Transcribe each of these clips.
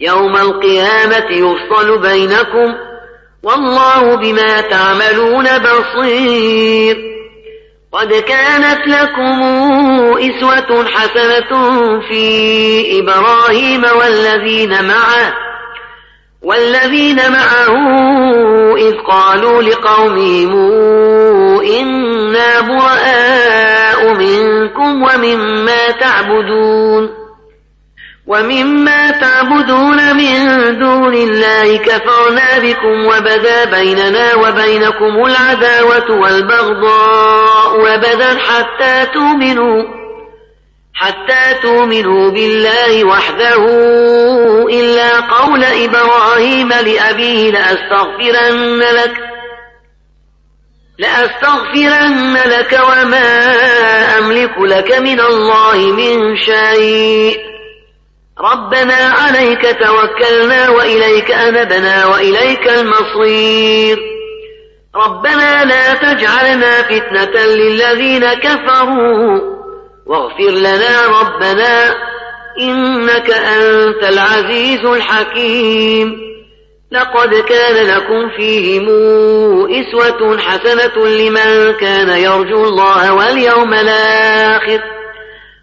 يوم القيامة يفصل بينكم والله بما تعملون بصير. قد كانت لكم إسوة حسنة في إبراهيم والذين معه والذين معه إذ قالوا لقومهم إنا براء منكم ومما تعبدون. ومما تعبدون من دون الله كفرنا بكم وبدا بيننا وبينكم العداوة والبغضاء وبدا حتى تؤمنوا حتى تؤمنوا بالله وحده. إلا قول إبراهيم لأبيه لأستغفرن لك لأستغفرن لك وما أملك لك من الله من شيء. ربنا عليك توكلنا وإليك أنبنا وإليك المصير. ربنا لا تجعلنا فتنة للذين كفروا. واغفر لنا ربنا إنك أنت العزيز الحكيم. لقد كان لكم فيهم إسوة حسنة لمن كان يرجو الله واليوم الآخر.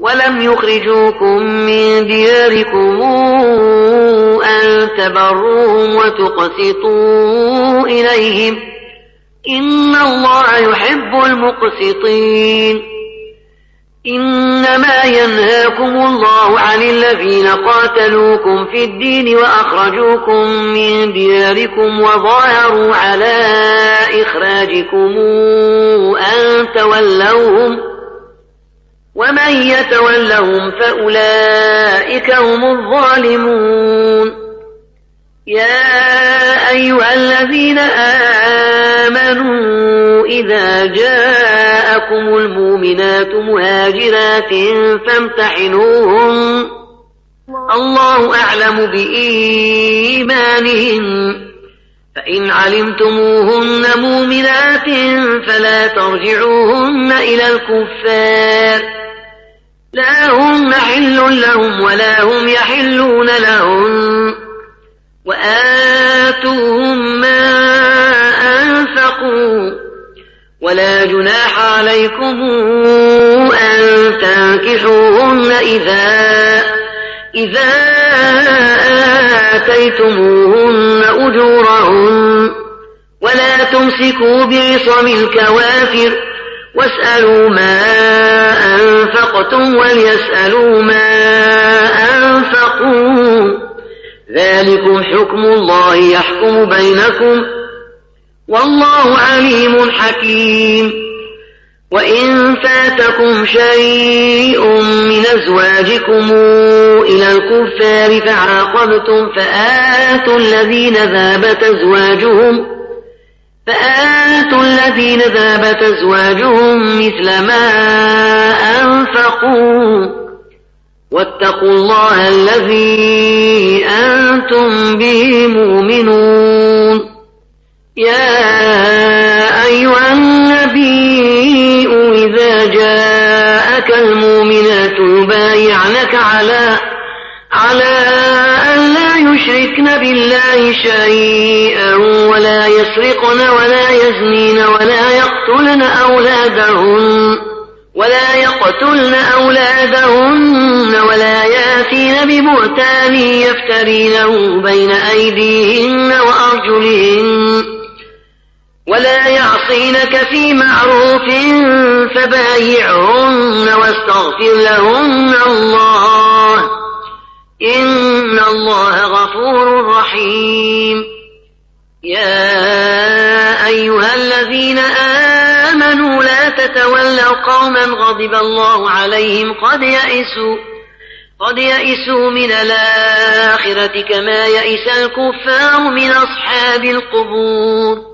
ولم يخرجوكم من دياركم أن تبروهم وتقسطوا إليهم إن الله يحب المقسطين. إنما ينهاكم الله عن الذين قاتلوكم في الدين وأخرجوكم من دياركم وظاهروا على إخراجكم أن تولوهم ومن يتولهم فأولئك هم الظالمون. يا أيها الذين آمنوا إذا جاءكم المؤمنات مهاجرات فامتحنوهن الله أعلم بإيمانهن فإن علمتموهن مؤمنات فلا ترجعوهن إلى الكفار. لا هم حل لهم ولا هم يحلون لهم وآتوهم ما أنفقوا ولا جناح عليكم أن تنكحوهن إذا إذا آتيتموهن أجورهن ولا تمسكوا بعصم الكوافر واسألوا ما أنفقتم وليسألوا ما أنفقوا. ذلكم حكم الله يحكم بينكم والله عليم حكيم. وإن فاتكم شيء من أزواجكم إلى الكفار فعاقبتم فآتوا الذين ذابت أزواجهم فآتوا الذين ذابت أزواجهم مثل ما أنفقوا. واتقوا الله الذي أنتم به مؤمنون. يا أيها النبي إذا جاءك المؤمنات يبايعنك على يشركن بالله شيئا ولا يسرقن ولا يزنين ولا يقتلن أولادهن ولا يقتلن أولادهن ولا يأتين ببهتان يفترينه بين أيديهن وأرجلهن ولا يعصينك في معروف فبايعهن واستغفر لهن غفور رحيم يا أيها الذين آمنوا لا تتولوا قوما غضب الله عليهم قد يئسوا قد يئسوا من الآخرة كما يئس الكفار من أصحاب القبور.